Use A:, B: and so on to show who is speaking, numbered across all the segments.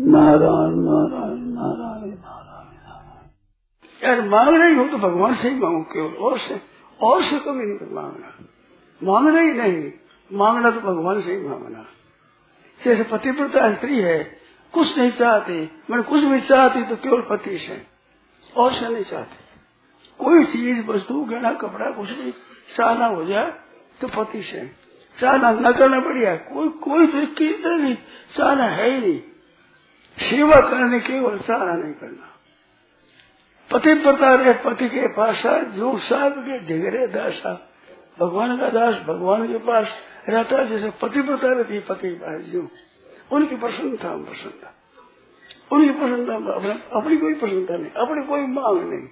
A: नारायण नारायण नारायण नारायण। यार, मांग रही हो तो भगवान से ही मांगो केवल और से और से कभी नहीं मांगना। मांगना ही नहीं, मांगना तो भगवान से ही मांगना। जैसे पतिव्रता स्त्री है, कुछ नहीं चाहती, मैंने कुछ भी चाहती तो केवल पति से, और से नहीं चाहती। कोई चीज़, वस्तु, गहना, कपड़ा, कुछ भी चाहना हो जाए तो पति से। चाहना न करना बढ़िया कोई कोई तो चाहना है ही नहीं। सेवा करने केवल चाहना नहीं करना। पति पता रहे पति के पास जो साग के झगड़े, दासा भगवान का दास भगवान के पास रहता जैसे पति पता रहती पति के पास जो। उनकी प्रसन्नता प्रसन्नता। उनकी प्रसन्नता अपने कोई प्रसन्नता नहीं, अपनी कोई मांग नहीं।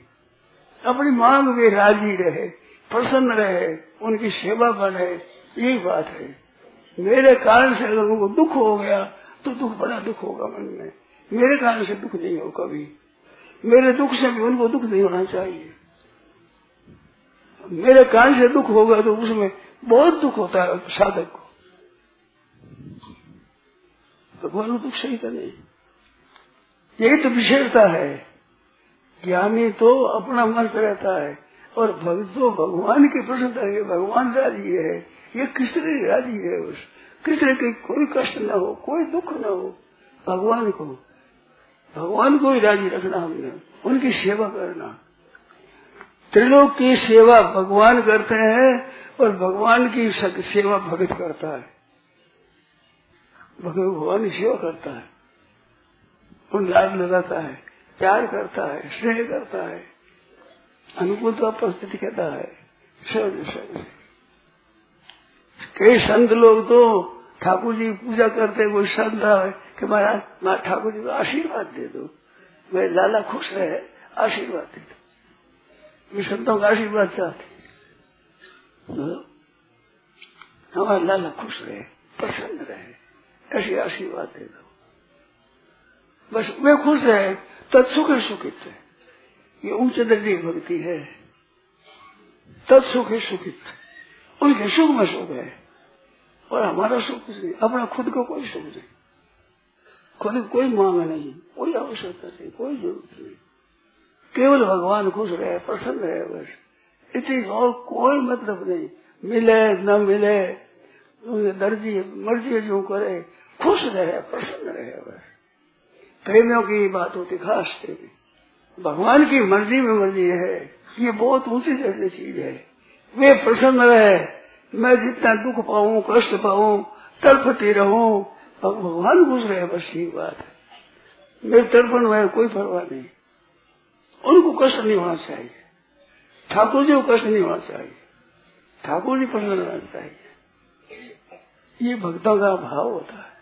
A: अपनी मांग वे राज़ी रहे, प्रसन्न रहे, उनकी सेवा बने यही बात है। मेरे कारण से अगर उनको दुख हो गया तो दुख बड़ा दुख होगा मन में। मेरे कारण से दुख नहीं हो कभी। मेरे दुख से भी उनको दुख नहीं होना चाहिए। मेरे कारण से दुख होगा तो उसमें बहुत दुख होता है साधक को। भगवान को दुख सही तो नहीं। यही तो विशेषता है। ज्ञानी तो अपना मस्त रहता है। और भक्त तो भगवान की प्रसन्नता है। भगवान राज़ी है। ये कृष्ण राज़ी है उस कृष्ण के कोई कष्ट न हो, कोई दुख न हो, भगवान को भगवान को ही राज़ी रखना हमने उनकी सेवा करना। त्रिलोक की सेवा भगवान करते हैं और भगवान की सेवा भगत करता है। भगवान सेवा करता है। उन लाभ लगाता है, प्यार करता है, स्नेह करता है, अनुकूलता परिस्थिति कहता है। सहज सहज कई संत लोग तो ठाकुर जी पूजा करते कोई संत है कि महाराज मैं ठाकुर जी को आशीर्वाद दे दो। मैं लाला खुश रहे, आशीर्वाद दे दो। ये संतों का आशीर्वाद चाहते हमारा लाला खुश रहे, प्रसन्न रहे, ऐसी आशीर्वाद दे दो। बस वे खुश रहे, तत्सुख सुखित है ये ऊँचे दर्जे की भक्ति है। तत्सुख सुखित। उनके सुख में सुख है। और हमारा सुख कुछ नहीं अपना खुद को कोई सुख नहीं। खुद कोई मांग नहीं, कोई आवश्यकता नहीं, कोई ज़रूरत नहीं। केवल भगवान खुश रहे, प्रसन्न रहे, बस। इतनी और कोई मतलब नहीं। मिले, न मिले दर्जी, मर्ज़ी जो करे, खुश रहे, प्रसन्न रहे, बस। प्रेमियों की बात होती खास प्रेमी भगवान की मर्ज़ी में मर्ज़ी है। ये बहुत ऊँची चढ़ने चीज़ है। वे प्रसन्न रहे मैं जितना दुख पाऊँ, कष्ट पाऊँ तड़पती रहूँ भगवान घुस रहे बस ये बात है। मेरे तड़पन में कोई परवाह नहीं। उनको कष्ट नहीं होना चाहिए। ठाकुर जी को कष्ट नहीं होना चाहिए। ठाकुर जी प्रसन्न रहना चाहिए। ये भक्तों का भाव होता है।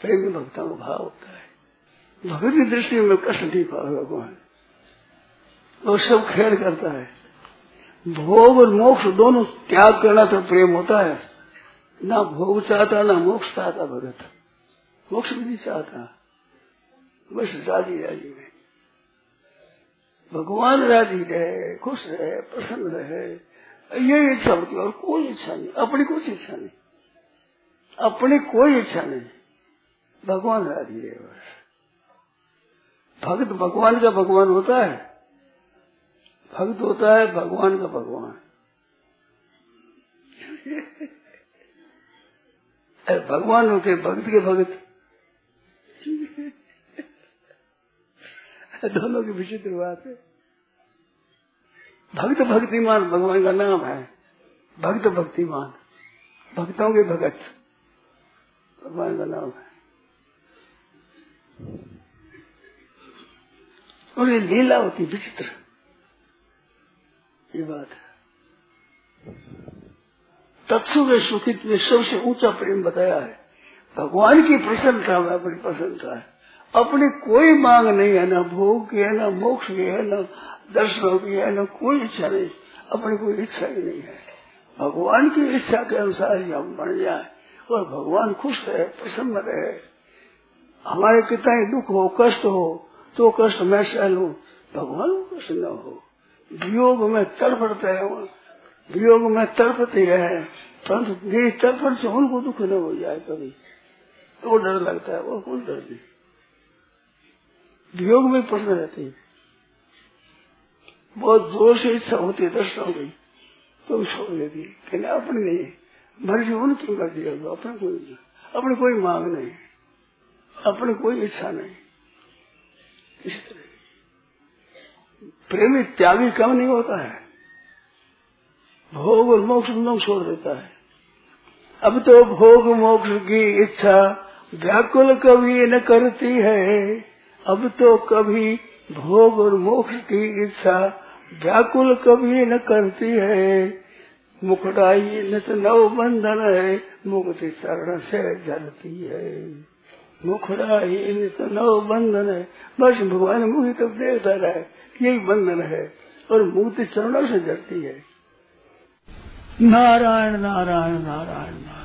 A: प्रेमी भक्तों का भाव होता है। भगत की दृष्टि में कष्ट नहीं पा भगवान। वो सब खेल करता है। भोग और मोक्ष दोनों त्याग करना तो प्रेम होता है। ना भोग चाहता, ना मोक्ष चाहता भगत। मोक्ष भी नहीं चाहता। बस राज़ी राज़ी में। भगवान राज़ी रहे, खुश रहे, प्रसन्न रहे। ये इच्छा होती है और कोई इच्छा नहीं। अपनी कुछ इच्छा नहीं। अपनी कोई इच्छा नहीं। भगवान राज़ी रहे बस। भक्त भगवान का भगवान होता है। भक्त होता है, भगवान का भगवान। भगवान होते, भक्त के भक्त। दोनों की विचित्र बात है। भक्त भक्तिमान, भगवान का नाम है। भक्त भक्तिमान। भक्तों के भगत। भगवान का नाम है। और ये लीला होती, विचित्र। ये बात है। तत्सु के सुखित में सबसे ऊँचा प्रेम बताया है। भगवान की प्रसन्नता में अपनी प्रसन्नता है। अपनी कोई मांग नहीं है, ना भोग की है, ना मोक्ष की है, ना दर्शनों की है, ना कोई इच्छा नहीं। अपनी कोई इच्छा ही नहीं है। भगवान की इच्छा के अनुसार ही हम बन जाए और भगवान खुश रहे, प्रसन्न रहे। हमारे कितना ही दुख हो, कष्ट हो तो कष्ट मैं सह लू भगवान को कष्ट न हो। वियोग में तड़पड़ते हैं वियोग में तड़पते रहे। परंतु मेरी तड़पण से उनको दुख न हो जाए कभी। तो डर लगता है, वो कोई डर नहीं। वियोग में प्रश्न रहती है। बहुत ज़ोर से इच्छा होती है दर्शन हो गई। तो देती है। कहने, अपने नहीं मर्ज़ी उनकी मर्ज़ी है अपने कोई नहीं। अपने कोई मांग नहीं। अपनी कोई इच्छा नहीं। इस तरह। प्रेमी त्यागी कम नहीं होता है। भोग और मोक्ष दोनों छोड़ देता है। अब तो भोग मोक्ष की इच्छा व्याकुल कभी न करती है। अब तो कभी भोग और मोक्ष की इच्छा व्याकुल कभी न करती है। मुखड़ाई न तो नव बंधन है मुक्ति चरण से जलती है। मुखड़ाई न तो नव बंधन है, बस भगवान मुझे तो देखता रहे यही बंधन है और मूर्ति चरणों से जलती है। नारायण नारायण नारायण नारायण।